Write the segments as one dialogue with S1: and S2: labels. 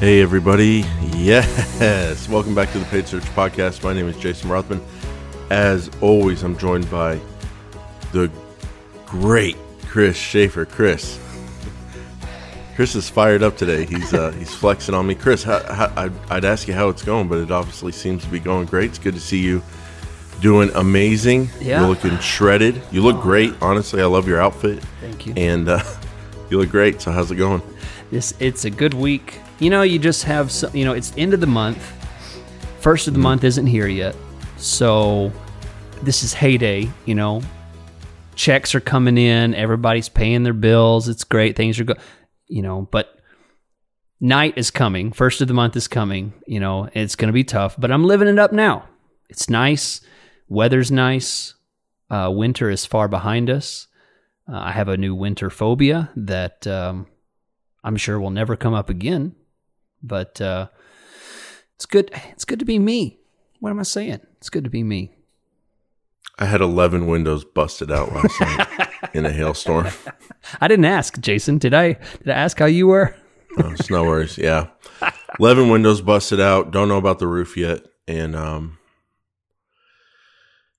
S1: Hey, everybody. Yes. Welcome back to the Paid Search Podcast. My name is Jason Rothman. As always, I'm joined by the great Chris Schaefer. Chris. Chris is fired up today. He's uh, he's flexing on me. Chris, how, how, I'd, I'd ask you how it's going, but it obviously seems to be going great. It's good to see you doing amazing.
S2: Yeah.
S1: You're looking shredded. You look great. Honestly, I love your outfit.
S2: Thank you.
S1: And uh, you look great. So, how's it going?
S2: This it's a good week. You know, you just have some, you know, it's end of the month. First of the month isn't here yet. So this is heyday, you know. Checks are coming in, everybody's paying their bills. It's great. Things are go you know, but night is coming. First of the month is coming, you know. It's going to be tough, but I'm living it up now. It's nice. Weather's nice. Uh, winter is far behind us. Uh, I have a new winter phobia that um, I'm sure will never come up again. But uh, it's good. It's good to be me. What am I saying? It's good to be me.
S1: I had 11 windows busted out last night in a hailstorm.
S2: I didn't ask, Jason. Did I? Did I ask how you were?
S1: Oh, it's no worries. Yeah. 11 windows busted out. Don't know about the roof yet. And, um,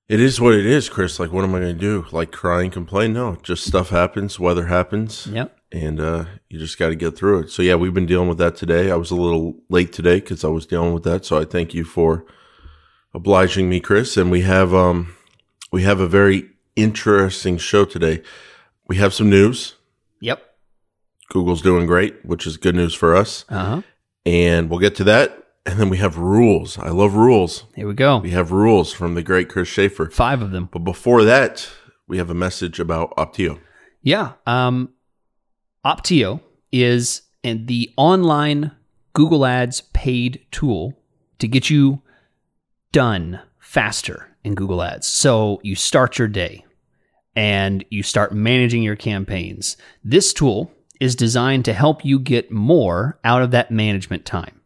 S1: it is what it is, Chris. Like, what am I going to do? Like, cry and complain? No, just stuff happens, weather happens.
S2: Yep.
S1: And, uh, you just got to get through it. So, yeah, we've been dealing with that today. I was a little late today because I was dealing with that. So, I thank you for obliging me, Chris. And we have, um, we have a very interesting show today. We have some news.
S2: Yep.
S1: Google's doing great, which is good news for us.
S2: Uh huh.
S1: And we'll get to that. And then we have rules. I love rules.
S2: Here we go.
S1: We have rules from the great Chris Schaefer.
S2: Five of them.
S1: But before that, we have a message about Opteo.
S2: Yeah. Um, Opteo is the online Google Ads paid tool to get you done faster in Google Ads. So you start your day and you start managing your campaigns. This tool is designed to help you get more out of that management time.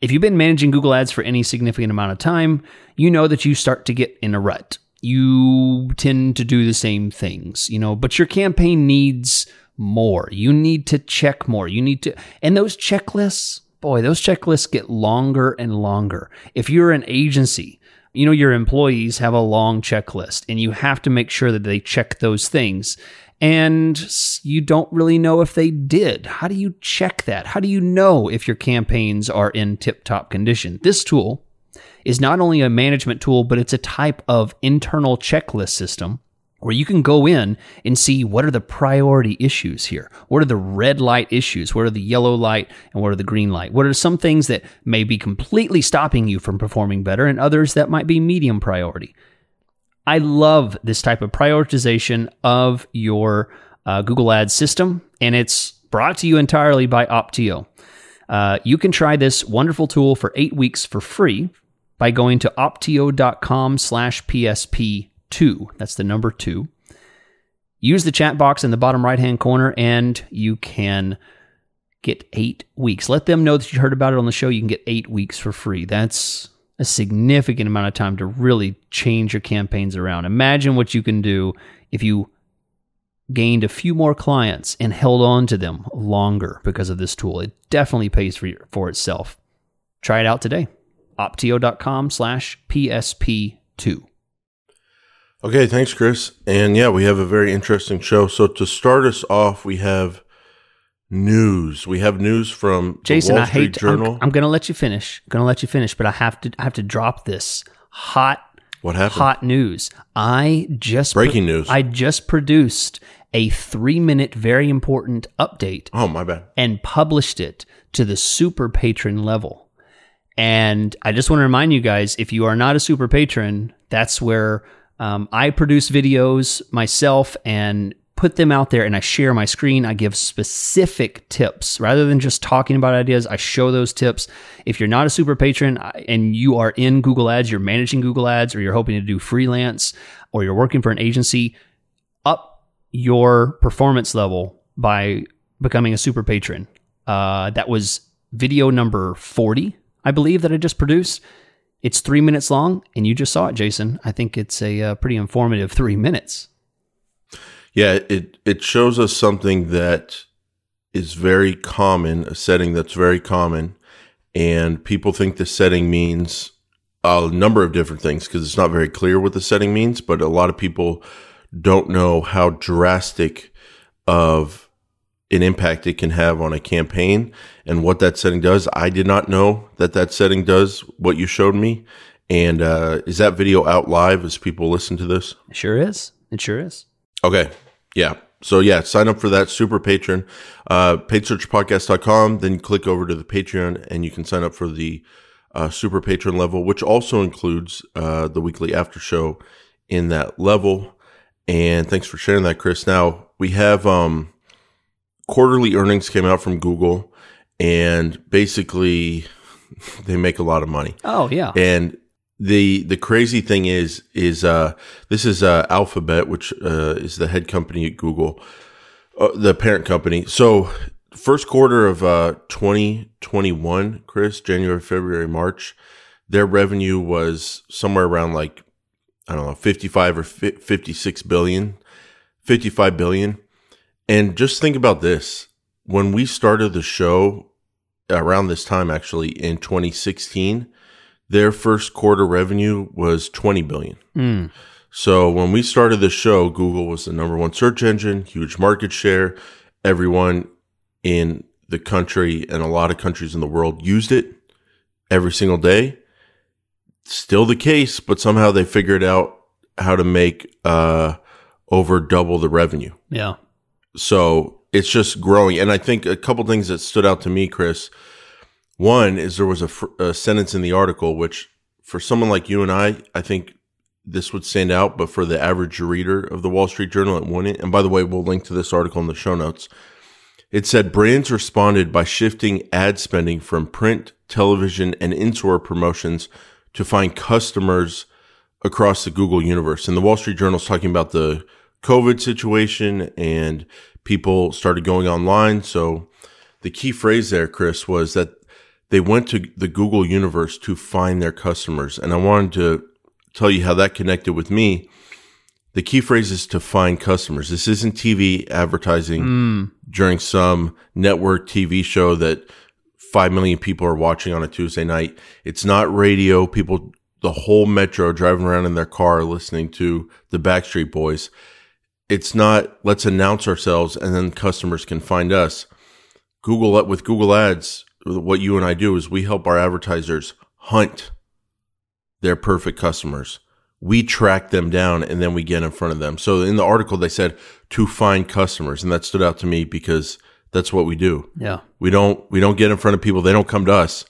S2: If you've been managing Google Ads for any significant amount of time, you know that you start to get in a rut. You tend to do the same things, you know, but your campaign needs more. You need to check more. You need to, and those checklists, boy, those checklists get longer and longer. If you're an agency, you know, your employees have a long checklist and you have to make sure that they check those things. And you don't really know if they did. How do you check that? How do you know if your campaigns are in tip top condition? This tool is not only a management tool, but it's a type of internal checklist system where you can go in and see what are the priority issues here. What are the red light issues? What are the yellow light and what are the green light? What are some things that may be completely stopping you from performing better and others that might be medium priority? I love this type of prioritization of your uh, Google Ads system, and it's brought to you entirely by Opteo. Uh, you can try this wonderful tool for eight weeks for free by going to opteo.com slash PSP2. That's the number two. Use the chat box in the bottom right hand corner, and you can get eight weeks. Let them know that you heard about it on the show. You can get eight weeks for free. That's a significant amount of time to really change your campaigns around. Imagine what you can do if you gained a few more clients and held on to them longer because of this tool. It definitely pays for, your, for itself. Try it out today. Opteo.com slash PSP2.
S1: Okay, thanks, Chris. And yeah, we have a very interesting show. So to start us off, we have news. We have news from
S2: Jason, I
S1: Street
S2: hate to,
S1: Journal.
S2: I'm, I'm going to let you finish. I'm going to let you finish, but I have to I have to drop this hot
S1: what happened?
S2: hot news. I just
S1: Breaking news.
S2: I just produced a 3-minute very important update
S1: Oh, my bad.
S2: and published it to the super patron level. And I just want to remind you guys if you are not a super patron, that's where um, I produce videos myself and put them out there and I share my screen. I give specific tips rather than just talking about ideas. I show those tips. If you're not a super patron and you are in Google Ads, you're managing Google Ads, or you're hoping to do freelance, or you're working for an agency, up your performance level by becoming a super patron. Uh, that was video number 40, I believe, that I just produced. It's three minutes long, and you just saw it, Jason. I think it's a uh, pretty informative three minutes.
S1: Yeah, it it shows us something that is very common, a setting that's very common and people think the setting means a number of different things because it's not very clear what the setting means. But a lot of people don't know how drastic of an impact it can have on a campaign and what that setting does. I did not know that that setting does what you showed me. And uh, is that video out live as people listen to this?
S2: It sure is. It sure is.
S1: Okay. Yeah. So yeah, sign up for that super patron, uh, paidsearchpodcast.com. Then click over to the Patreon and you can sign up for the uh, super patron level, which also includes uh, the weekly after show in that level. And thanks for sharing that, Chris. Now we have um, quarterly earnings came out from Google, and basically they make a lot of money.
S2: Oh yeah,
S1: and the the crazy thing is is uh, this is uh, Alphabet, which uh, is the head company at Google, uh, the parent company. So first quarter of uh, 2021, Chris, January, February, March, their revenue was somewhere around like I don't know, 55 or 56 billion, 55 billion. And just think about this. When we started the show around this time, actually in 2016, their first quarter revenue was 20 billion.
S2: Mm.
S1: So when we started the show, Google was the number one search engine, huge market share. Everyone in the country and a lot of countries in the world used it every single day. Still the case, but somehow they figured out how to make uh, over double the revenue.
S2: Yeah.
S1: So it's just growing. And I think a couple things that stood out to me, Chris. One is there was a, fr- a sentence in the article which, for someone like you and I, I think this would stand out, but for the average reader of the Wall Street Journal, it wouldn't. And by the way, we'll link to this article in the show notes. It said brands responded by shifting ad spending from print, television, and in-store promotions to find customers across the Google universe. And the Wall Street Journal is talking about the COVID situation and people started going online. So the key phrase there, Chris, was that they went to the Google universe to find their customers. And I wanted to tell you how that connected with me. The key phrase is to find customers. This isn't TV advertising
S2: mm.
S1: during some network TV show that 5 million people are watching on a Tuesday night. It's not radio. People, the whole metro driving around in their car listening to the Backstreet Boys. It's not, let's announce ourselves and then customers can find us. Google, with Google Ads, what you and I do is we help our advertisers hunt their perfect customers. We track them down and then we get in front of them. So in the article, they said to find customers. And that stood out to me because that's what we do.
S2: Yeah.
S1: We don't, we don't get in front of people. They don't come to us.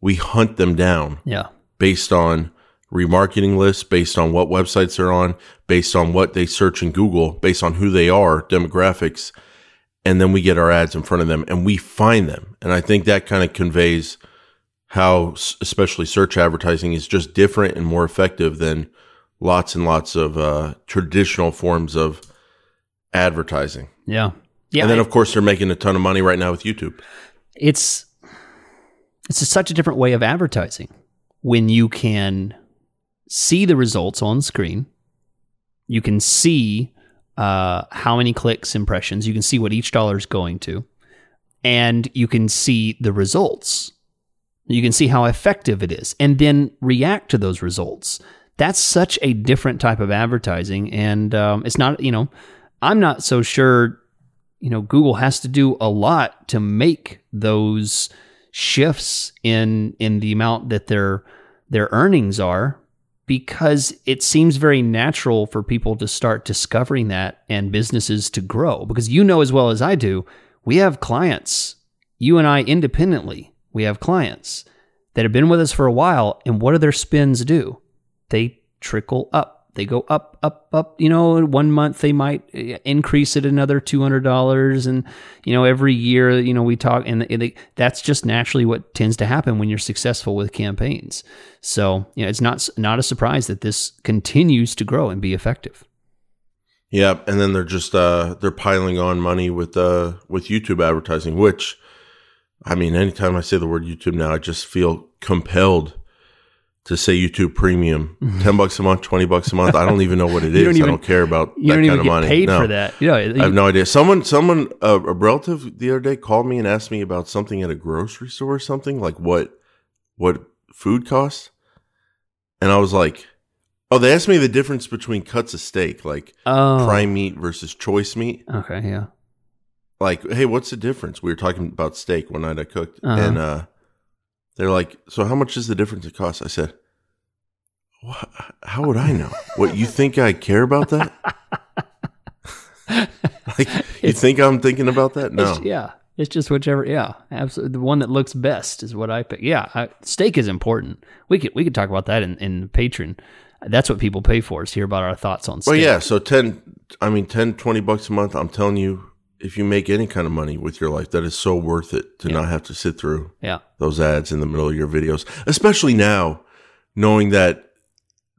S1: We hunt them down.
S2: Yeah.
S1: Based on remarketing lists, based on what websites they're on, based on what they search in Google, based on who they are, demographics. And then we get our ads in front of them and we find them. And I think that kind of conveys how especially search advertising is just different and more effective than lots and lots of uh, traditional forms of advertising.
S2: Yeah. Yeah.
S1: And then of course they're making a ton of money right now with YouTube.
S2: It's it's such a different way of advertising when you can see the results on screen. You can see uh, how many clicks, impressions. You can see what each dollar is going to, and you can see the results. You can see how effective it is, and then react to those results. That's such a different type of advertising, and um, it's not. You know, I'm not so sure. You know, Google has to do a lot to make those shifts in in the amount that their their earnings are because it seems very natural for people to start discovering that and businesses to grow. Because you know as well as I do, we have clients, you and I independently, we have clients that have been with us for a while. And what do their spins do? They trickle up. They go up, up, up. You know, one month they might eh, increase it another two hundred dollars, and you know every year, you know we talk, and they, that's just naturally what tends to happen when you're successful with campaigns. So, you know, it's not not a surprise that this continues to grow and be effective.
S1: Yeah, and then they're just uh, they're piling on money with uh, with YouTube advertising, which I mean, anytime I say the word YouTube now, I just feel compelled to say YouTube Premium, ten bucks a month, twenty bucks a month. I don't even know what it is.
S2: Don't
S1: I don't care about
S2: You
S1: that
S2: don't
S1: kind
S2: even
S1: of
S2: get
S1: money.
S2: paid
S1: No.
S2: for that. You know,
S1: I have no idea. Someone, someone, uh, a relative the other day called me and asked me about something at a grocery store or something like what, what food costs, and I was like, oh, they asked me the difference between cuts of steak, like
S2: oh,
S1: prime meat versus choice meat.
S2: Okay, yeah.
S1: Like, hey, what's the difference? We were talking about steak one night I cooked,
S2: Uh-huh.
S1: and uh, they're like, so how much is the difference it costs? I said. "Wha- How would I know? What you think I care about that? like you think I'm thinking about that? No.
S2: It's, yeah. It's just whichever. Yeah, absolutely. The one that looks best is what I pick. Yeah, I, steak is important. We could we could talk about that in in Patreon. That's what people pay for is hear about our thoughts on steak.
S1: Well, yeah. So 10, I mean, 10, 20 bucks a month. I'm telling you, if you make any kind of money with your life, that is so worth it to not have to sit through
S2: yeah,
S1: those ads in the middle of your videos, especially now, knowing that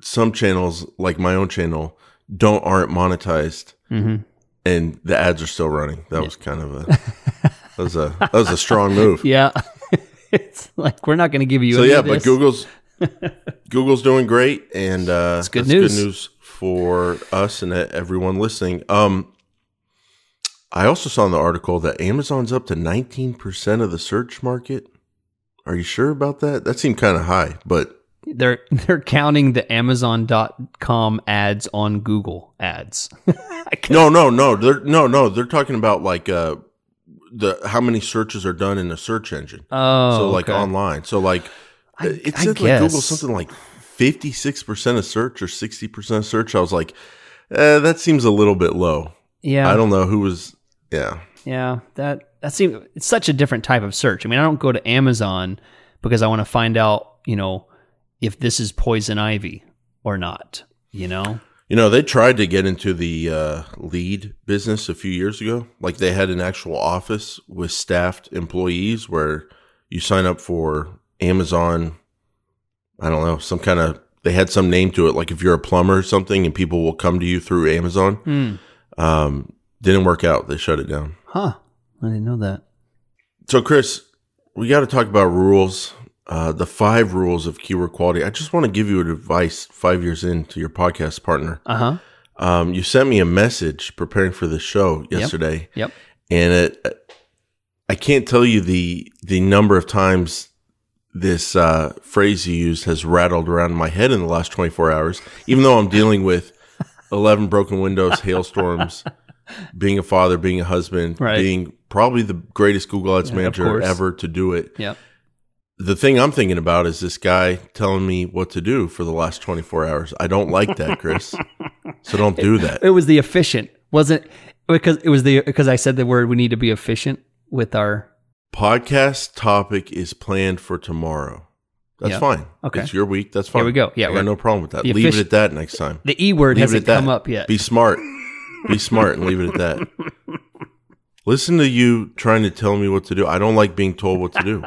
S1: some channels, like my own channel, don't aren't monetized,
S2: hmm
S1: and the ads are still running. That was kind of a that was a that was a strong move.
S2: yeah. it's like we're not going to give you.
S1: So yeah, but. Google's Google's doing great, and uh,
S2: It's good news.
S1: good news for us and everyone listening. Um, I also saw in the article that Amazon's up to nineteen percent of the search market. Are you sure about that? That seemed kind of high, but
S2: They're they're counting the Amazon.com ads on Google ads.
S1: No, no, no, they're no, no, they're talking about like uh, the how many searches are done in a search engine.
S2: oh,
S1: so like
S2: okay.
S1: online. So like
S2: I-
S1: it said like Google something like fifty six percent of search or sixty percent of search. I was like, eh, that seems a little bit low.
S2: Yeah,
S1: I don't know who was. Yeah,
S2: Yeah, that that seems it's such a different type of search. I mean, I don't go to Amazon because I want to find out, you know, if this is poison ivy or not. You know,
S1: you know they tried to get into the uh, lead business a few years ago. Like they had an actual office with staffed employees where you sign up for Amazon. I don't know some kind of. They had some name to it, like if you're a plumber or something, and people will come to you through Amazon.
S2: hmm.
S1: Um, didn't work out. They shut it down.
S2: huh? I didn't know that.
S1: So, Chris, we got to talk about rules. Uh, the five rules of keyword quality. I just want to give you advice five years into your podcast partner.
S2: Uh huh.
S1: Um, you sent me a message preparing for the show yesterday,
S2: Yep.
S1: and it, I can't tell you the the number of times this uh, phrase you used has rattled around my head in the last 24 hours. Even though I'm dealing with 11 broken windows, hailstorms, being a father, being a husband,
S2: Right.
S1: being probably the greatest Google Ads
S2: Yeah,
S1: manager ever to do it.
S2: Yep.
S1: The thing I'm thinking about is this guy telling me what to do for the last 24 hours. I don't like that, Chris. so don't do that.
S2: It was the efficient, wasn't because it was the because I said the word we need to be efficient with our.
S1: Podcast topic is planned for tomorrow. That's
S2: Yeah.
S1: fine.
S2: Okay.
S1: It's your week. That's fine.
S2: Here we go. Yeah,
S1: I got no problem with that. Leave it at that next time.
S2: The e word
S1: Leave
S2: hasn't
S1: that.
S2: come up yet.
S1: Be smart. Be smart and leave it at that. Listen to you trying to tell me what to do. I don't like being told what to do.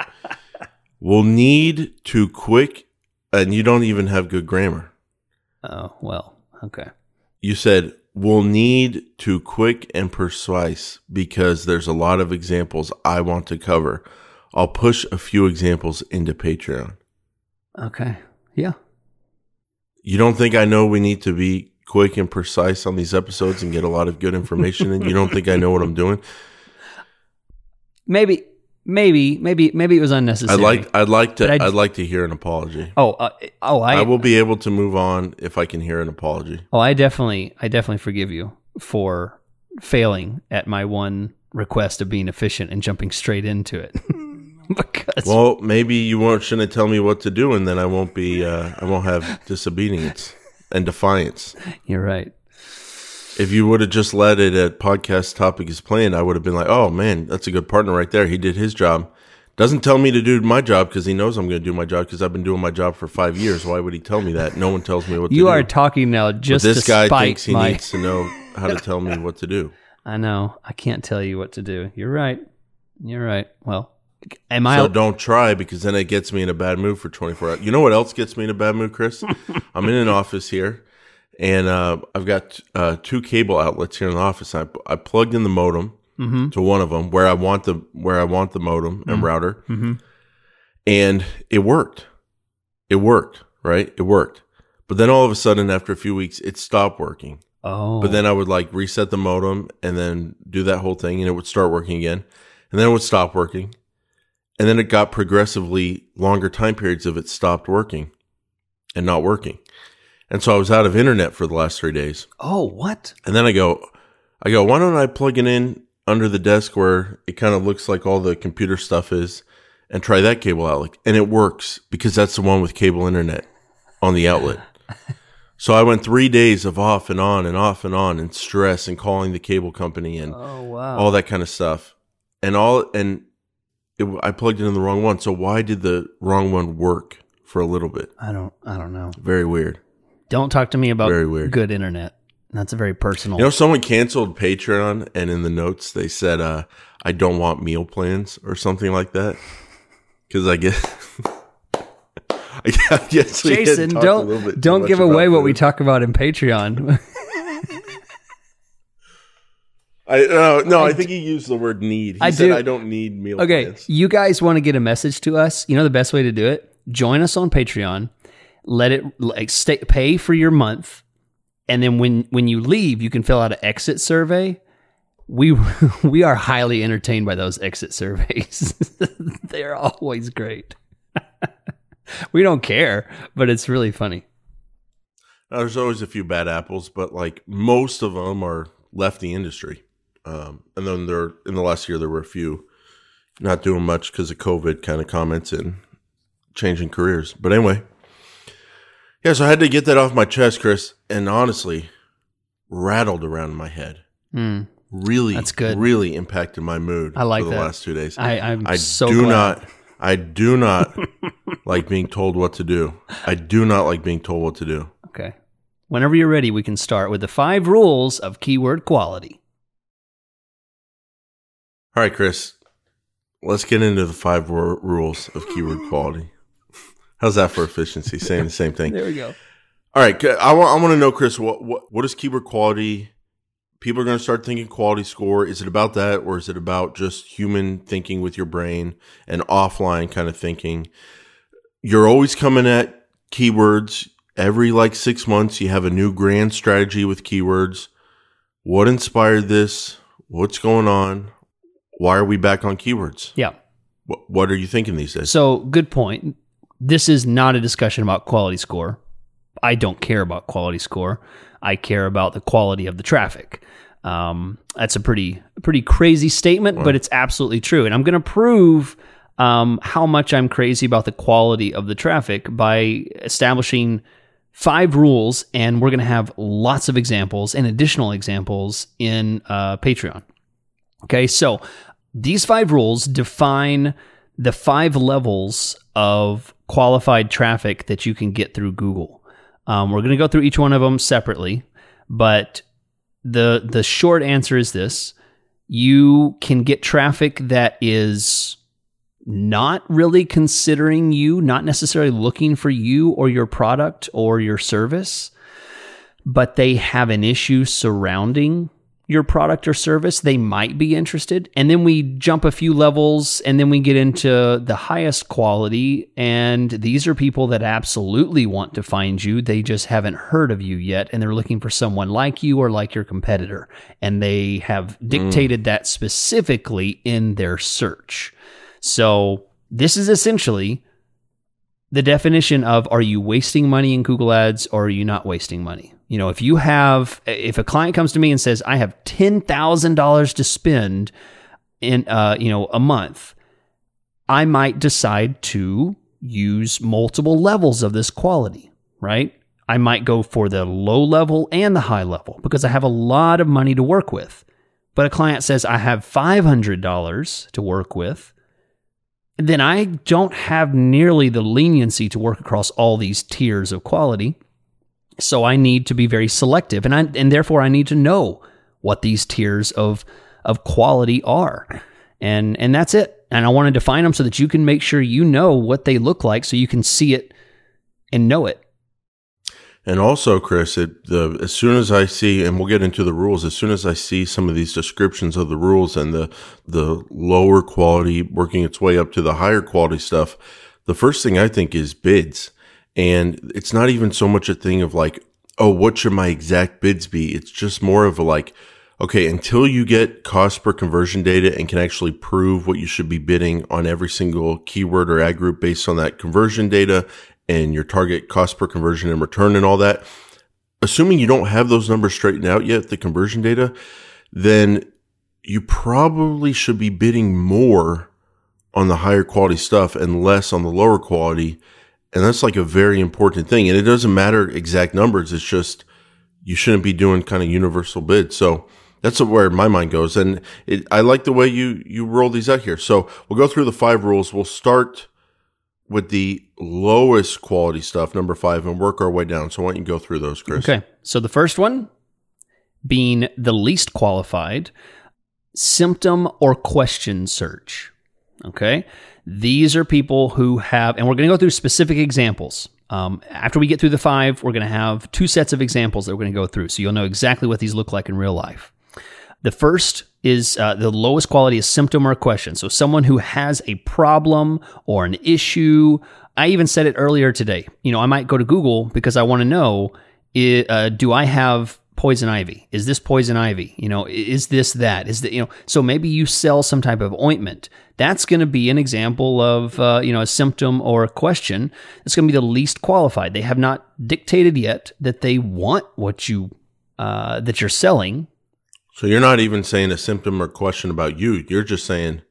S1: We'll need to quick, and you don't even have good grammar.
S2: oh well. Okay.
S1: You said we'll need to quick and precise because there's a lot of examples I want to cover. I'll push a few examples into Patreon.
S2: Okay. Yeah.
S1: You don't think I know we need to be quick and precise on these episodes and get a lot of good information and you don't think I know what I'm doing?
S2: Maybe. Maybe. Maybe. Maybe it was unnecessary.
S1: I'd like I'd like to
S2: I'd-
S1: I'd, like to hear an apology.
S2: Oh. Uh, oh. I.
S1: I, will be able to move on if I can hear an apology.
S2: Oh, I definitely, I definitely forgive you for failing at my one request of being efficient and jumping straight into it. because
S1: Well, maybe you won't shouldn't tell me what to do and then I won't be uh, I won't have disobedience and defiance.
S2: you're right.
S1: If you would have just let it at podcast topic is planned, I would have been like, "Oh man, that's a good partner right there. He did his job." Doesn't tell me to do my job because he knows I'm going to do my job because I've been doing my job for five years. Why would he tell me that? No one tells me what to
S2: You
S1: do.
S2: are talking now
S1: But
S2: just
S1: this
S2: to
S1: guy thinks he
S2: my.
S1: needs to know how to tell me what to do.
S2: I know. I can't tell you what to do. You're right. You're right. Well, am I?
S1: So don't try because then it gets me in a bad mood for 24 hours. You know what else gets me in a bad mood, Chris? I'm in an office here and uh, I've got uh, two cable outlets here in the office. I, I plugged in the modem
S2: Mhm.
S1: to one of them where I want the where I want the modem and router,
S2: Mhm.
S1: and it worked. It worked. right? It worked. But then all of a sudden, after a few weeks, it stopped working.
S2: Oh.
S1: But then I would like reset the modem and then do that whole thing and it would start working again. And then it would stop working. And then it got progressively longer time periods of it stopped working and not working. And so I was out of internet for the last three days.
S2: Oh, what?
S1: And then I go, I go, why don't I plug it in under the desk where it kind of looks like all the computer stuff is and try that cable outlet? And it works because that's the one with cable internet on the outlet. so I went three days of off and on and off and on and stress and calling the cable company and
S2: Oh, wow.
S1: all that kind of stuff. And all, and it, I plugged it in the wrong one. So why did the wrong one work for a little bit?
S2: I don't I don't know.
S1: Very weird.
S2: Don't talk to me about
S1: Very weird.
S2: good internet. That's a very personal.
S1: You know, someone canceled Patreon, and in the notes they said, uh, "I don't want meal plans" or something like that. Because I guess, I guess
S2: Jason,
S1: talked a little bit
S2: don't don't give away what we talk about in Patreon.
S1: I no, no. I, think he used the word need. He
S2: I
S1: said,
S2: do-
S1: "I don't need meal
S2: okay,
S1: plans."
S2: you guys want to get a message to us? You know the best way to do it? Join us on Patreon. Let it like stay, pay for your month, and then when when you leave, you can fill out an exit survey. We we are highly entertained by those exit surveys. They're always great. we don't care, but it's really funny.
S1: Now, there's always a few bad apples, but like most of them are left the industry. Um, and then there, in the last year, there were a few not doing much because of COVID kind of comments and changing careers. But anyway, yeah, so I had to get that off my chest, Chris, and honestly, rattled around my head.
S2: Hmm.
S1: Really,
S2: That's good.
S1: Really impacted my mood.
S2: I like
S1: for the
S2: that.
S1: last two days.
S2: I, I'm
S1: I
S2: so
S1: do
S2: glad.
S1: not. I do not like being told what to do. I do not like being told what to do.
S2: Okay. Whenever you're ready, we can start with the five rules of keyword quality.
S1: All right, Chris. Let's get into the five ru- rules of keyword quality. How's that for efficiency? Saying the same thing.
S2: There we go.
S1: All right, I want I want to know, Chris. What what what is keyword quality? People are going to start thinking quality score. Is it about that, or is it about just human thinking with your brain and offline kind of thinking? You're always coming at keywords every like six months. You have a new grand strategy with keywords. What inspired this? What's going on? Why are we back on keywords?
S2: Yeah.
S1: What, what are you thinking these days?
S2: So, good point. This is not a discussion about quality score. I don't care about quality score. I care about the quality of the traffic. Um, that's a pretty pretty crazy statement, but it's absolutely true. And I'm going to prove um, how much I'm crazy about the quality of the traffic by establishing five rules, and we're going to have lots of examples and additional examples in uh, Patreon. Okay, so these five rules define the five levels of qualified traffic that you can get through Google. Um, we're going to go through each one of them separately, but the the short answer is this: you can get traffic that is not really considering you, not necessarily looking for you or your product or your service, but they have an issue surrounding your product or service, they might be interested. And then we jump a few levels and then we get into the highest quality. And these are people that absolutely want to find you. They just haven't heard of you yet. And they're looking for someone like you or like your competitor. And they have mm. dictated that specifically in their search. So this is essentially the definition of are you wasting money in Google Ads or are you not wasting money? You know, if you have, if a client comes to me and says, I have $10,000 to spend in, uh, you know, a month, I might decide to use multiple levels of this quality, right? I might go for the low level and the high level because I have a lot of money to work with. But a client says, I have $500 to work with then I don't have nearly the leniency to work across all these tiers of quality. So I need to be very selective and I and therefore I need to know what these tiers of of quality are. And and that's it. And I want to define them so that you can make sure you know what they look like so you can see it and know it.
S1: And also, Chris, it, the, as soon as I see, and we'll get into the rules, as soon as I see some of these descriptions of the rules and the the lower quality working its way up to the higher quality stuff, the first thing I think is bids. And it's not even so much a thing of like, oh, what should my exact bids be? It's just more of a like, okay, until you get cost per conversion data and can actually prove what you should be bidding on every single keyword or ad group based on that conversion data and your target cost per conversion and return and all that, assuming you don't have those numbers straightened out yet, the conversion data, then you probably should be bidding more on the higher quality stuff and less on the lower quality. And that's like a very important thing. And it doesn't matter exact numbers. It's just you shouldn't be doing kind of universal bids. So that's where my mind goes. And it, I like the way you, you roll these out here. So we'll go through the five rules. We'll start with the lowest quality stuff, number five, and work our way down. So why don't you go through those, Chris?
S2: Okay. So the first one being the least qualified symptom or question search. Okay. These are people who have, and we're going to go through specific examples. Um, after we get through the five, we're going to have two sets of examples that we're going to go through. So you'll know exactly what these look like in real life. The first is uh, the lowest quality is symptom or question. So someone who has a problem or an issue. I even said it earlier today. You know, I might go to Google because I want to know uh, do I have poison ivy? Is this poison ivy? You know, is this that? Is that, you know, so maybe you sell some type of ointment. That's going to be an example of, uh, you know, a symptom or a question. It's going to be the least qualified. They have not dictated yet that they want what you, uh, that you're selling.
S1: So you're not even saying a symptom or question about you. You're just saying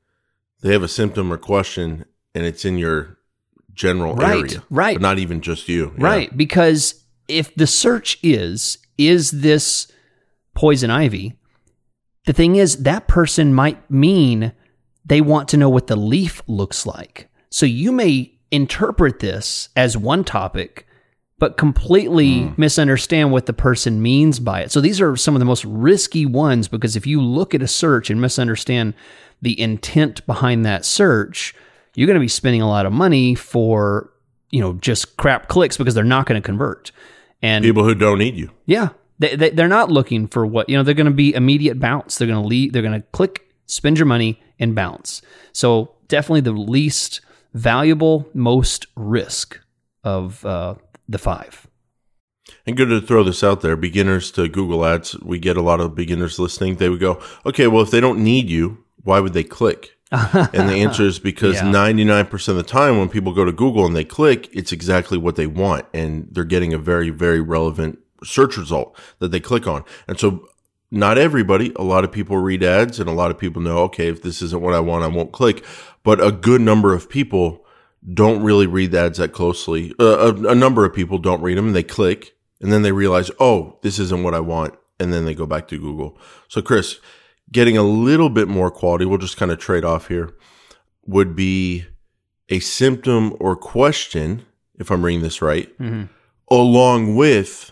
S1: they have a symptom or question and it's in your general
S2: right,
S1: area.
S2: Right.
S1: But not even just you.
S2: Right.
S1: Yeah.
S2: Because if the search is is this poison ivy? The thing is, that person might mean they want to know what the leaf looks like. So you may interpret this as one topic, but completely mm. misunderstand what the person means by it. So these are some of the most risky ones because if you look at a search and misunderstand the intent behind that search, you're going to be spending a lot of money for, you know, just crap clicks because they're not going to convert. And
S1: people who don't need you.
S2: Yeah. They, they, they're not looking for what, you know, they're going to be immediate bounce. They're going to leave, they're going to click, spend your money, and bounce. So definitely the least valuable, most risk of uh, the five.
S1: And good to throw this out there. Beginners to Google Ads, we get a lot of beginners listening. They would go, okay, well, if they don't need you, why would they click? And the answer is because yeah. 99% of the time when people go to Google and they click, it's exactly what they want. And they're getting a very, very relevant search result that they click on. And so not everybody, a lot of people read ads and a lot of people know, okay, if this isn't what I want, I won't click. But a good number of people don't really read the ads that closely. Uh, a, a number of people don't read them and they click and then they realize, oh, this isn't what I want. And then they go back to Google. So Chris, getting a little bit more quality, we'll just kind of trade off here, would be a symptom or question, if I'm reading this right, mm-hmm. along with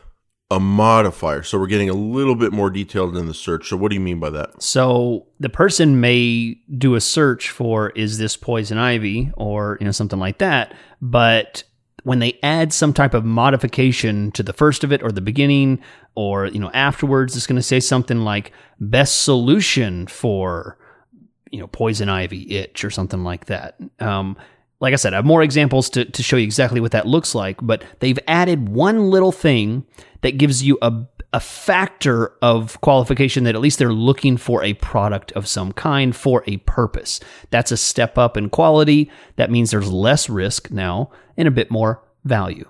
S1: a modifier. So we're getting a little bit more detailed in the search. So what do you mean by that?
S2: So the person may do a search for is this poison ivy or you know something like that, but when they add some type of modification to the first of it or the beginning or you know afterwards it's going to say something like best solution for you know poison ivy itch or something like that. Um, like i said i have more examples to, to show you exactly what that looks like but they've added one little thing that gives you a, a factor of qualification that at least they're looking for a product of some kind for a purpose. That's a step up in quality. That means there's less risk now and a bit more value.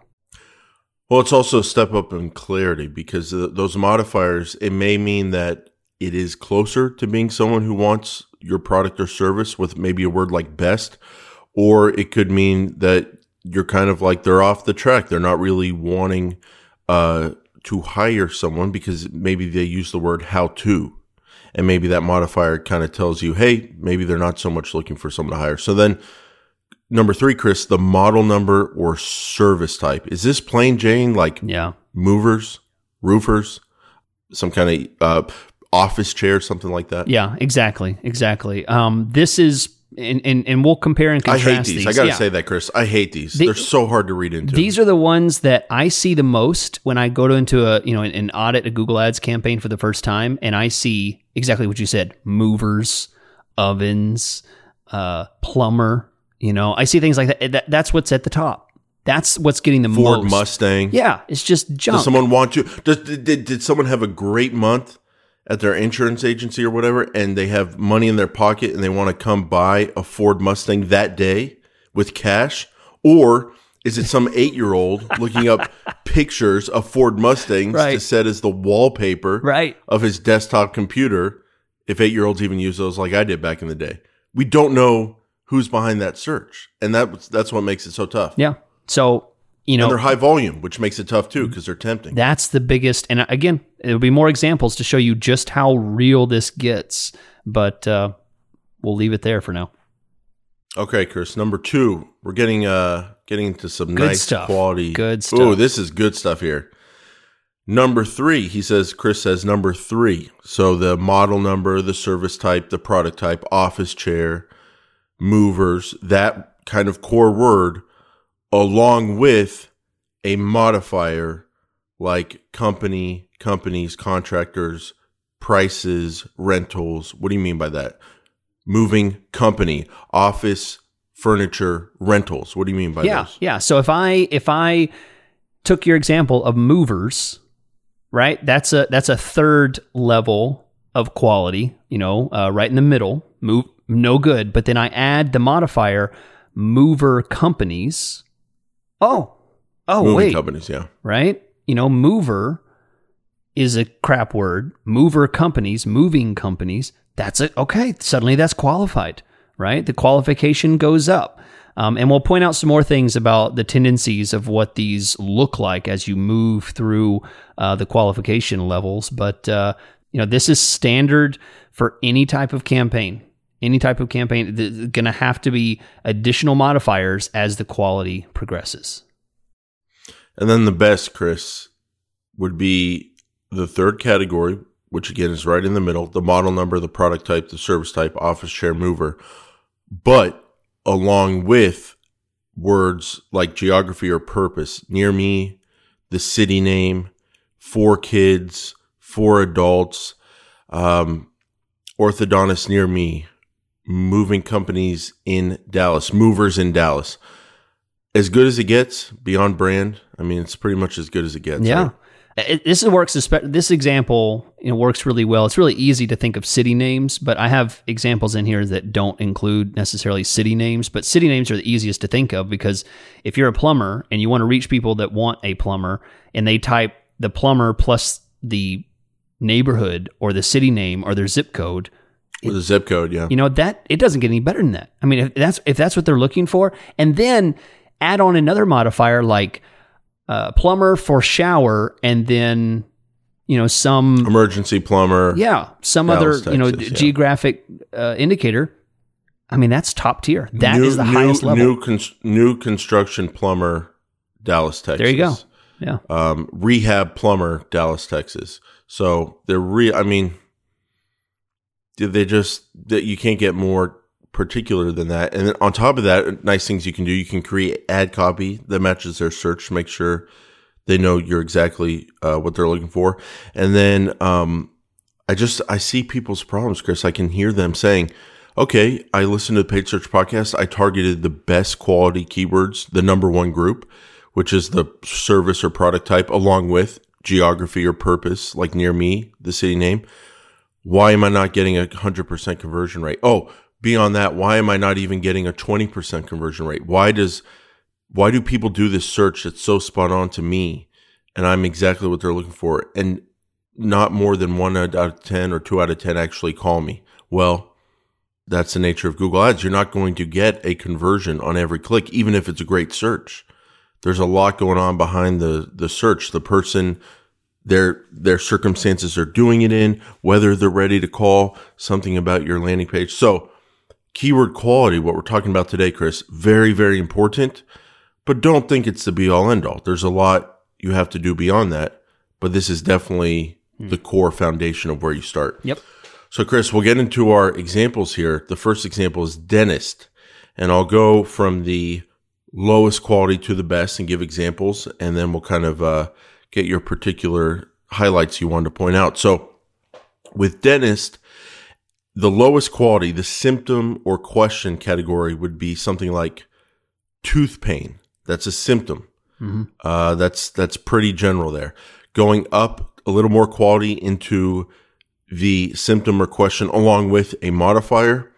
S1: Well, it's also a step up in clarity because those modifiers, it may mean that it is closer to being someone who wants your product or service with maybe a word like best, or it could mean that you're kind of like they're off the track. They're not really wanting uh, to hire someone because maybe they use the word how to. And maybe that modifier kind of tells you, hey, maybe they're not so much looking for someone to hire. So then number three, Chris, the model number or service type. Is this plain Jane like
S2: yeah.
S1: movers, roofers, some kind of uh, office chair, something like that?
S2: Yeah, exactly, exactly. Um, this is. And, and, and we'll compare and contrast
S1: I hate these.
S2: these.
S1: I got to
S2: yeah.
S1: say that, Chris. I hate these. The, They're so hard to read into.
S2: These are the ones that I see the most when I go to into a you know an, an audit a Google Ads campaign for the first time, and I see exactly what you said: movers, ovens, uh, plumber, you know, I see things like that. that. That's what's at the top. That's what's getting the
S1: Ford
S2: most.
S1: Mustang.
S2: Yeah, it's just junk.
S1: Does someone want you? Does, did, did someone have a great month at their insurance agency or whatever, and they have money in their pocket and they want to come buy a Ford Mustang that day with cash? Or is it some eight year old looking up pictures of Ford Mustangs
S2: Right.
S1: to set as the wallpaper
S2: right.
S1: of his desktop computer? If eight year olds even use those like I did back in the day, we don't know who's behind that search, and that that's what makes it so tough.
S2: Yeah. So, you
S1: And
S2: know,
S1: they're high volume, which makes it tough too because they're tempting.
S2: That's the biggest. And again, there'll be more examples to show you just how real this gets. But uh, we'll leave it there for now.
S1: Okay, Chris. Number two, we're getting uh getting into some
S2: Good
S1: nice
S2: stuff.
S1: quality.
S2: Good stuff.
S1: Oh, this is good stuff here. Number three, he says. Chris says number three. So the model number, the service type, the product type, office chair, movers, that kind of core word, along with a modifier like company, companies, contractors, prices, rentals. What do you mean by that? Moving company, office, furniture, rentals. What do you mean by
S2: yeah.
S1: those?
S2: Yeah. So if I if I took your example of movers, right? That's a that's a third level of quality. You know, uh, right in the middle. Move no good. But then I add the modifier mover companies. Oh, oh
S1: Moving
S2: wait.
S1: companies, yeah.
S2: right? You know, mover is a crap word. Mover companies, moving companies, that's it. Okay, suddenly that's qualified, right? The qualification goes up. Um, and we'll point out some more things about the tendencies of what these look like as you move through uh, the qualification levels. But, uh, you know, this is standard for any type of campaign. Any type of campaign, there's going to have to be additional modifiers as the quality progresses.
S1: And then the best, Chris, would be the third category, which again is right in the middle the model number, the product type, the service type, office chair mover. But along with words like geography or purpose, near me, the city name, for kids, for adults, um, orthodontist near me, moving companies in Dallas, movers in Dallas. As good as it gets, beyond brand. I mean, it's pretty much as good as it gets.
S2: Yeah.
S1: right?
S2: It, this works. This example you know, works really well. It's really easy to think of city names, but I have examples in here that don't include necessarily city names. But city names are the easiest to think of because if you're a plumber and you want to reach people that want a plumber, and they type the plumber plus the neighborhood or the city name or their zip code,
S1: With a zip code, yeah.
S2: you know that it doesn't get any better than that. I mean, if that's if that's what they're looking for, and then add on another modifier like uh, plumber for shower, and then you know some
S1: Emergency plumber.
S2: yeah some
S1: Dallas,
S2: other you know
S1: yeah.
S2: geographic uh, indicator. I mean, that's top tier. That is
S1: new,
S2: the
S1: new,
S2: highest level.
S1: New, cons- new construction plumber, Dallas, Texas.
S2: There you go. Yeah.
S1: Um, rehab plumber, Dallas, Texas. So they're re. I mean, they just that you can't get more particular than that? And then on top of that, nice things you can do. You can create ad copy that matches their search. to Make sure they know you're exactly uh, what they're looking for. And then um, I just I see people's problems, Chris. I can hear them saying, "Okay, I listened to the paid search podcast. I targeted the best quality keywords, the number one group, which is the service or product type, along with geography or purpose, like near me, the city name. Why am I not getting a hundred percent conversion rate? Oh, beyond that, why am I not even getting a twenty percent conversion rate? Why does why do people do this search that's so spot on to me and I'm exactly what they're looking for and not more than one out of 10 or two out of 10 actually call me? Well, that's the nature of Google Ads. You're not going to get a conversion on every click, even if it's a great search. There's a lot going on behind the, the search. The person, their, their circumstances are doing it in, whether they're ready to call, something about your landing page. So keyword quality, what we're talking about today, Chris, very, very important but don't think it's the be all end all. There's a lot you have to do beyond that, but this is definitely the core foundation of where you start.
S2: Yep.
S1: So, Chris, we'll get into our examples here. The first example is dentist, and I'll go from the lowest quality to the best and give examples, and then we'll kind of uh, get your particular highlights you wanted to point out. So, with dentist, the lowest quality, the symptom or question category would be something like tooth pain. That's a symptom. Uh, that's that's pretty general there. Going up a little more quality into the symptom or question along with a modifier.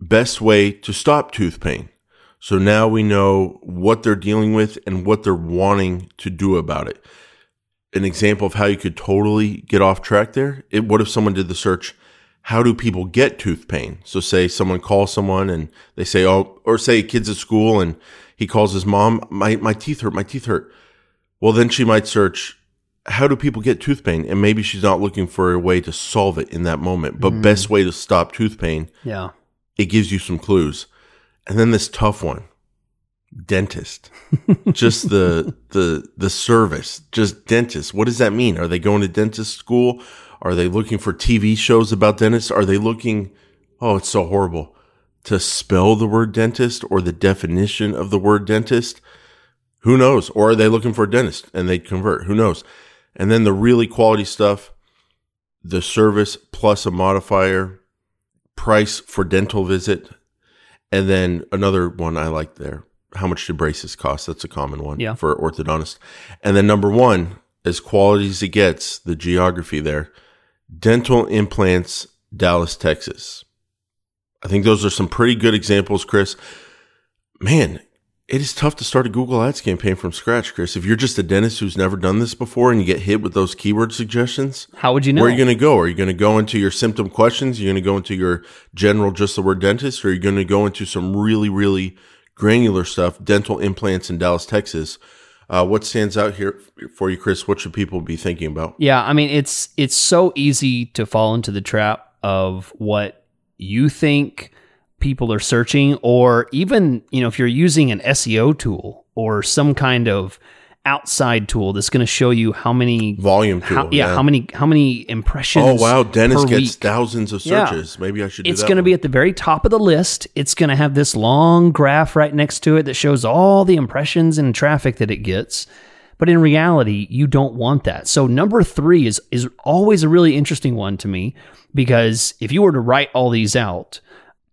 S1: Best way to stop tooth pain. So now we know what they're dealing with and what they're wanting to do about it. An example of how you could totally get off track there. It, what if someone did the search? How do people get tooth pain? So say someone calls someone and they say, oh, or say a kid's at school and he calls his mom, my, my teeth hurt, my teeth hurt. Well, then she might search, how do people get tooth pain? And maybe she's not looking for a way to solve it in that moment, but mm-hmm. best way to stop tooth pain
S2: Yeah.
S1: it gives you some clues. And then this tough one, dentist. just the the the service, just dentist. What does that mean? Are they going to dentist school? Are they looking for TV shows about dentists? Are they looking oh, it's so horrible to spell the word dentist or the definition of the word dentist? Who knows? Or are they looking for a dentist and they convert? Who knows? And then the really quality stuff, the service plus a modifier, price for dental visit, and then another one I like there. How much do braces cost? That's a common one
S2: Yeah.
S1: for orthodontist. And then number one, as quality as it gets, the geography there. Dental implants, Dallas, Texas. I think those are some pretty good examples, Chris. Man, it is tough to start a Google Ads campaign from scratch, Chris. If you're just a dentist who's never done this before and you get hit with those keyword suggestions,
S2: How would you know?
S1: where are you going to go? Are you going to go into your symptom questions? Are You're going to go into your general, just the word dentist, or are you going to go into some really, really granular stuff, dental implants in Dallas, Texas? Uh, what stands out here for you, Chris? What should people be thinking about?
S2: Yeah, I mean it's it's so easy to fall into the trap of what you think people are searching or even, you know, if you're using an SEO tool or some kind of outside tool that's going to show you how many
S1: Volume tool.
S2: how, yeah, how many how many impressions
S1: Oh wow, Dennis gets
S2: week.
S1: thousands of
S2: Yeah.
S1: searches. Maybe I should. do
S2: it's going to be at the very top of the list. It's going to have this long graph right next to it that shows all the impressions and traffic that it gets. But in reality, you don't want that. So number three is is always a really interesting one to me because if you were to write all these out,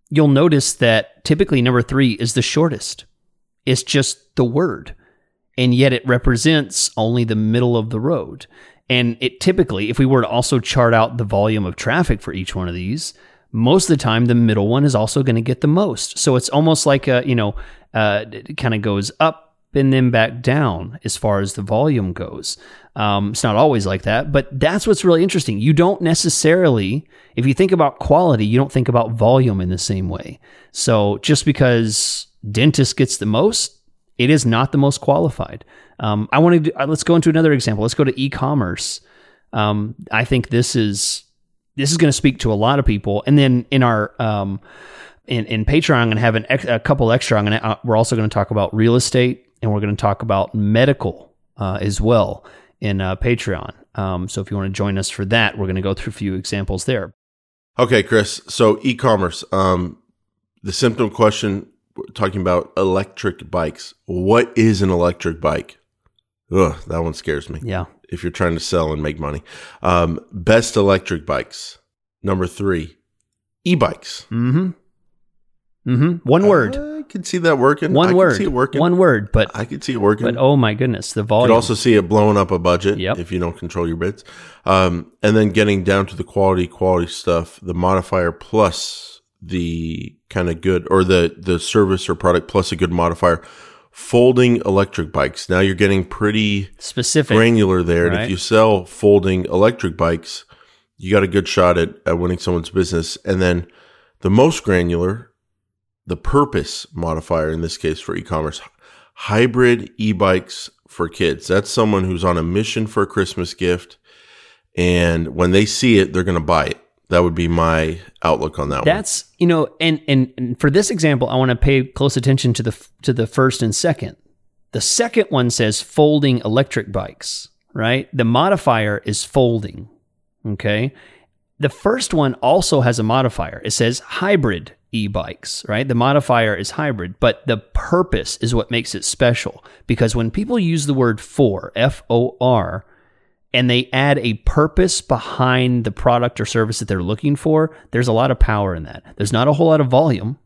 S2: you'll notice that typically number three is the shortest. It's just the word. And yet it represents only the middle of the road. And it typically, if we were to also chart out the volume of traffic for each one of these, most of the time the middle one is also going to get the most. So it's almost like a, you know, uh, it kind of goes up and then back down as far as the volume goes. Um, it's not always like that, but that's what's really interesting. You don't necessarily, if you think about quality, you don't think about volume in the same way. So just because dentist gets the most, it is not the most qualified. Um, I want to let's go into another example. Let's go to e-commerce. Um, I think this is this is going to speak to a lot of people. And then in our um, in, in Patreon, I'm going to have an ex- a couple extra. I'm going to uh, we're also going to talk about real estate and we're going to talk about medical uh, as well in uh, Patreon. Um, so if you want to join us for that, we're going to go through a few examples there.
S1: Okay, Chris. So e-commerce. Um, the symptom question talking about electric bikes. What is an electric bike? Ugh, that one scares me.
S2: Yeah.
S1: If you're trying to sell and make money, um, best electric bikes. Number three, e-bikes.
S2: Mm-hmm. Mm-hmm. One word.
S1: I could see that working.
S2: One
S1: I
S2: word.
S1: Could see it working.
S2: One word. But
S1: I could see it working.
S2: but oh my goodness, the
S1: You
S2: volume.
S1: could also see it blowing up a budget
S2: Yep.
S1: if you don't control your bids. Um, and then getting down to the quality, quality stuff, the modifier plus the kind of good or the, the service or product plus a good modifier. Folding electric bikes. Now you're getting pretty
S2: specific.
S1: granular there. And if you sell folding electric bikes, you got a good shot at, at winning someone's business. And then the most granular, the purpose modifier in this case for e-commerce, hybrid e-bikes for kids. That's someone who's on a mission for a Christmas gift. And when they see it, they're going to buy it. That would be my outlook on that one.
S2: That's you know, and, and and for this example, I want to pay close attention to the to the first and second. The second one says folding electric bikes, right? The modifier is folding. Okay. The first one also has a modifier. It says hybrid e-bikes, right? The modifier is hybrid, but the purpose is what makes it special because when people use the word for, F O R, and they add a purpose behind the product or service that they're looking for, there's a lot of power in that. There's not a whole lot of volume,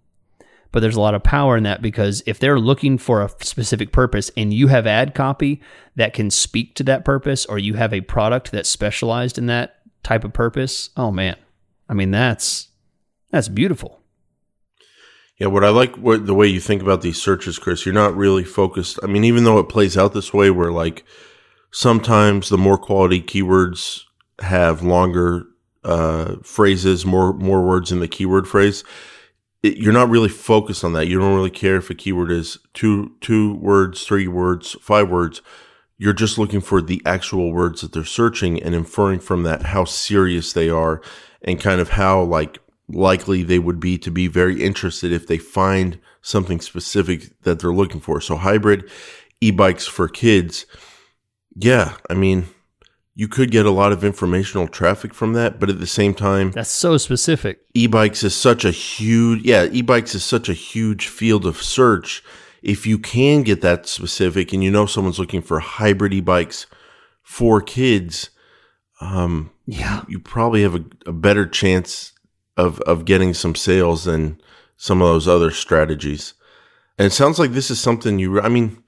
S2: but there's a lot of power in that because if they're looking for a specific purpose and you have ad copy that can speak to that purpose or you have a product that's specialized in that type of purpose, oh man. I mean, that's that's beautiful.
S1: Yeah, what I like what the way you think about these searches, Chris, you're not really focused. I mean, even though it plays out this way where like sometimes the more quality keywords have longer uh, phrases, more more words in the keyword phrase. It, you're not really focused on that. You don't really care if a keyword is two two words, three words, five words. You're just looking for the actual words that they're searching and inferring from that how serious they are and kind of how like likely they would be to be very interested if they find something specific that they're looking for. So hybrid e-bikes for kids. Yeah, I mean, you could get a lot of informational traffic from that, but at the same time,
S2: that's so specific.
S1: E-bikes is such a huge, yeah, e-bikes is such a huge field of search. If you can get that specific and you know someone's looking for hybrid e-bikes for kids, um,
S2: yeah,
S1: you, probably have a, a better chance of of getting some sales than some of those other strategies. And it sounds like this is something you. I mean,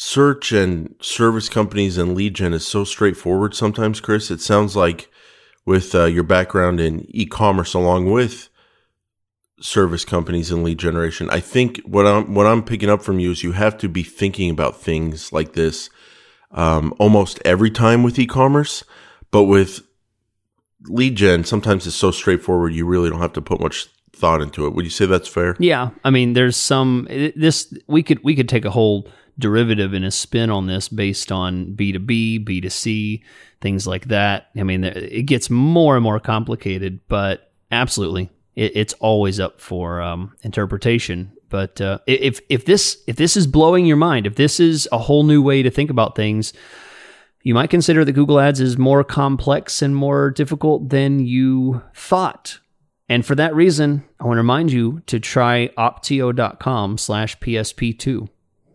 S1: search and service companies and lead gen is so straightforward sometimes, Chris. It sounds like with uh, your background in e-commerce along with service companies and lead generation, I think what I'm what I'm picking up from you is you have to be thinking about things like this um, almost every time with e-commerce, but with lead gen, sometimes it's so straightforward you really don't have to put much thought into it. Would you say that's fair?
S2: Yeah, I mean, there's some this we could we could take a whole derivative and a spin on this based on B two B, B two C, things like that. I mean, it gets more and more complicated, but absolutely, it, it's always up for um, interpretation. But uh, if if this if this is blowing your mind, if this is a whole new way to think about things you might consider that Google Ads is more complex and more difficult than you thought. And for that reason, I want to remind you to try opteo.com slash PSP2.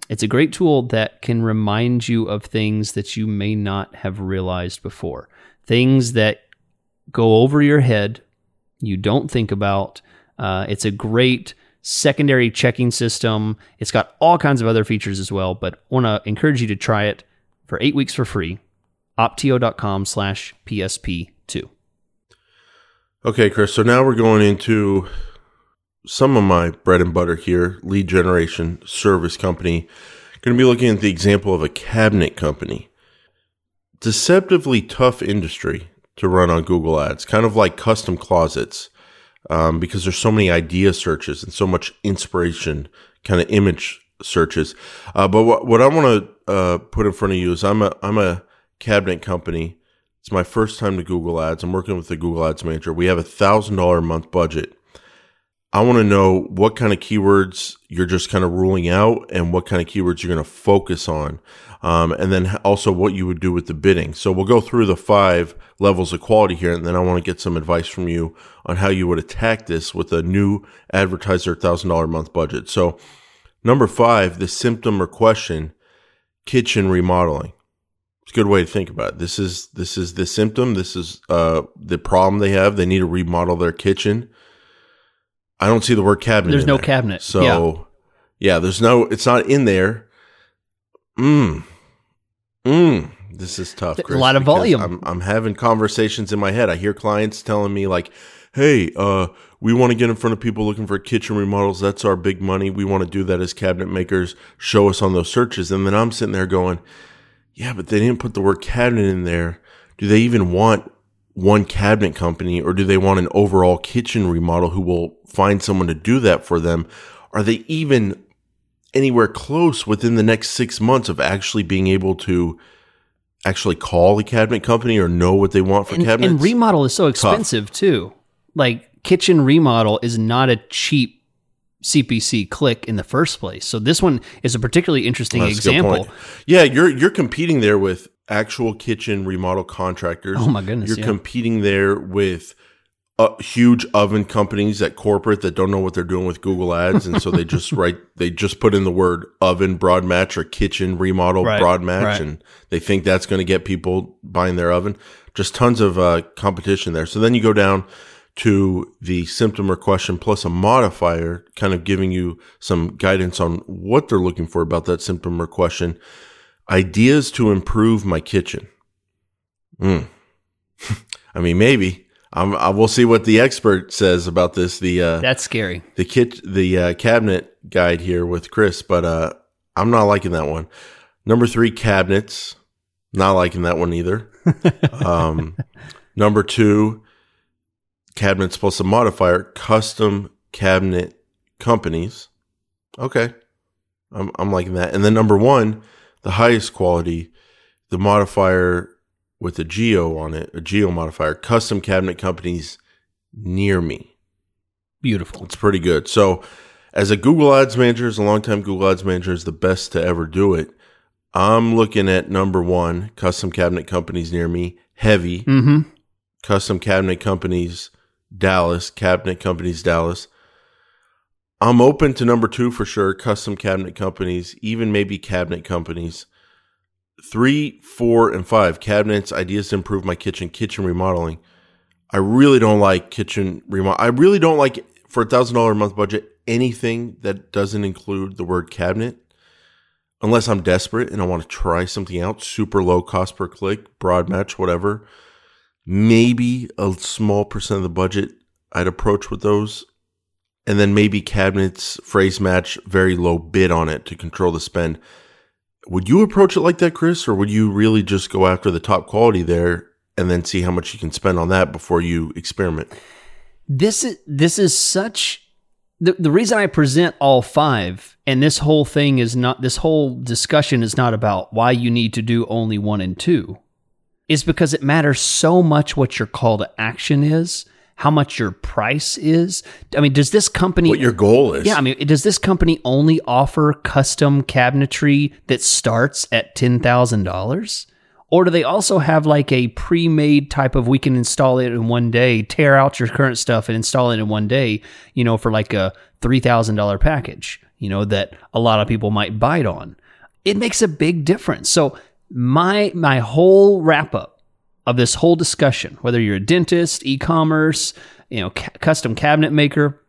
S2: It's a great tool that can remind you of things that you may not have realized before. Things that go over your head, you don't think about. Uh, it's a great secondary checking system. It's got all kinds of other features as well, but want to encourage you to try it for eight weeks for free. Opteo.com slash PSP2.
S1: Okay, Chris. So now we're going into some of my bread and butter here lead generation service company. Going to be looking at the example of a cabinet company. Deceptively tough industry to run on Google Ads, kind of like custom closets, um, because there's so many idea searches and so much inspiration kind of image searches. Uh, but what, what I want to uh, put in front of you is I'm a I'm a cabinet company. It's my first time to Google Ads. I'm working with the Google Ads manager. We have a thousand dollar a month budget. I want to know what kind of keywords you're just kind of ruling out and what kind of keywords you're going to focus on. Um, and then also what you would do with the bidding. So we'll go through the five levels of quality here. And then I want to get some advice from you on how you would attack this with a new advertiser $1,000 a month budget. So Number five, the symptom or question, kitchen remodeling. It's a good way to think about it. This is this is the symptom. This is uh, the problem they have. They need to remodel their kitchen. I don't see the word cabinet.
S2: There's no
S1: there.
S2: cabinet.
S1: So
S2: yeah.
S1: yeah, there's no. It's not in there. Mmm. Mmm. This is tough. Chris,
S2: a lot of volume.
S1: I'm, I'm having conversations in my head. I hear clients telling me like, "Hey, uh, we want to get in front of people looking for kitchen remodels. That's our big money. We want to do that as cabinet makers. Show us on those searches." And then I'm sitting there going, "Yeah, but they didn't put the word cabinet in there. Do they even want one cabinet company, or do they want an overall kitchen remodel who will find someone to do that for them? Are they even anywhere close within the next six months of actually being able to?" actually call a cabinet company or know what they want for
S2: and,
S1: cabinets.
S2: And remodel is so expensive Tough. too. Like kitchen remodel is not a cheap CPC click in the first place. So this one is a particularly interesting That's example.
S1: Yeah, you're you're competing there with actual kitchen remodel contractors.
S2: Oh my goodness.
S1: You're
S2: yeah.
S1: competing there with uh, huge oven companies at corporate that don't know what they're doing with Google Ads, and so they just write they just put in the word oven broad match or kitchen remodel
S2: right,
S1: broad match,
S2: right.
S1: and they think that's going to get people buying their oven. Just tons of uh, competition there. So then you go down to the symptom or question plus a modifier, kind of giving you some guidance on what they're looking for about that symptom or question. Ideas to improve my kitchen. Mm. I mean, maybe. I'm, I will see what the expert says about this. The uh,
S2: That's scary.
S1: the kit the uh, cabinet guide here with Chris, but uh, I'm not liking that one. Number three, cabinets. Not liking that one either. um, number two, cabinets plus a modifier, custom cabinet companies. Okay, I'm I'm liking that. And then number one, the highest quality, the modifier with a geo on it, a geo modifier, custom cabinet companies near me.
S2: Beautiful.
S1: It's pretty good. So, as a Google Ads manager, as a longtime Google Ads manager, is the best to ever do it. I'm looking at number one, custom cabinet companies near me, heavy,
S2: Mm-hmm.
S1: custom cabinet companies, Dallas, cabinet companies, Dallas. I'm open to number two for sure, custom cabinet companies, even maybe cabinet companies. Three, four, and five, cabinets, ideas to improve my kitchen, kitchen remodeling. I really don't like kitchen remodel. I really don't like for a thousand dollar a month budget anything that doesn't include the word cabinet, unless I'm desperate and I want to try something out. Super low cost per click, broad match, whatever. Maybe a small percent of the budget I'd approach with those, and then maybe cabinets, phrase match, very low bid on it to control the spend. Would you approach it like that, Chris, or would you really just go after the top quality there and then see how much you can spend on that before you experiment?
S2: This is this is such the the reason I present all five and this whole thing is not this whole discussion is not about why you need to do only one and two. Is because it matters so much what your call to action is, how much your price is. I mean, does this company
S1: What your goal is?
S2: Yeah, I mean, does this company only offer custom cabinetry that starts at ten thousand dollars, or do they also have like a pre-made type of we can install it in one day, tear out your current stuff and install it in one day? You know, for like a three thousand dollar package. You know that a lot of people might bite on. It makes a big difference. So my my whole wrap up of this whole discussion, whether you're a dentist, e-commerce, you know, ca- custom cabinet maker,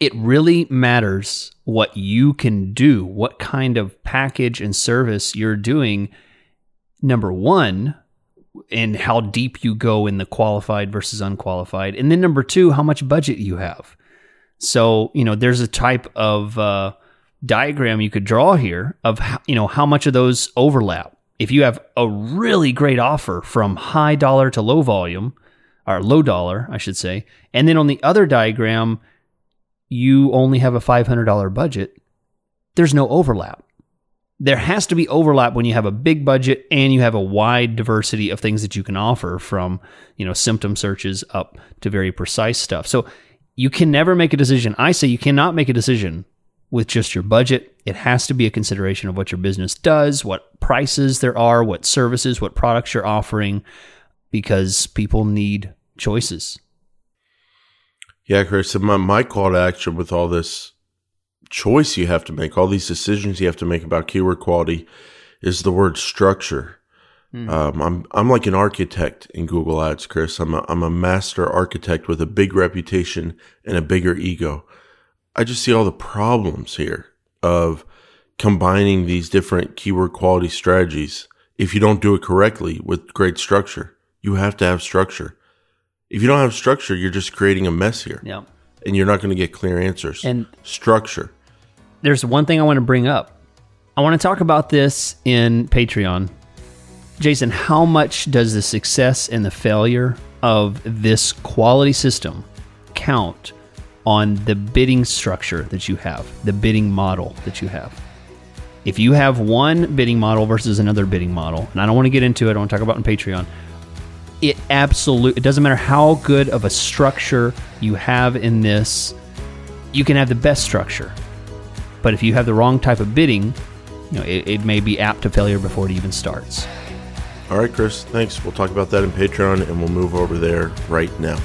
S2: it really matters what you can do, what kind of package and service you're doing. Number one, and how deep you go in the qualified versus unqualified. And then number two, how much budget you have. So, you know, there's a type of uh, diagram you could draw here of, you know, how much of those overlap. If you have a really great offer from high dollar to low volume, or low dollar, I should say, and then on the other diagram, you only have a $500 budget, there's no overlap. There has to be overlap when you have a big budget and you have a wide diversity of things that you can offer from, you know, symptom searches up to very precise stuff. So you can never make a decision. I say you cannot make a decision with just your budget. It has to be a consideration of what your business does, what prices there are, what services, what products you're offering, because people need choices.
S1: Yeah, Chris. and My, my call to action with all this choice you have to make, all these decisions you have to make about keyword quality, is the word structure. Um, I'm I'm like an architect in Google Ads, Chris. I'm a, I'm a master architect with a big reputation and a bigger ego. I just see all the problems here of combining these different keyword quality strategies. If you don't do it correctly with great structure, you have to have structure. If you don't have structure, you're just creating a mess here
S2: Yeah.
S1: and you're not going to get clear answers.
S2: And
S1: structure.
S2: there's one thing I want to bring up. I want to talk about this in Patreon. Jason, how much does the success and the failure of this quality system count on the bidding structure that you have, the bidding model that you have? If you have one bidding model versus another bidding model, and I don't want to get into it, I want to talk about it in Patreon. It absolutely it doesn't matter how good of a structure you have in this. You can have the best structure, but if you have the wrong type of bidding, you know, it, it may be apt to failure before it even starts.
S1: All right, Chris, thanks. We'll talk about that in Patreon and we'll move over there right now.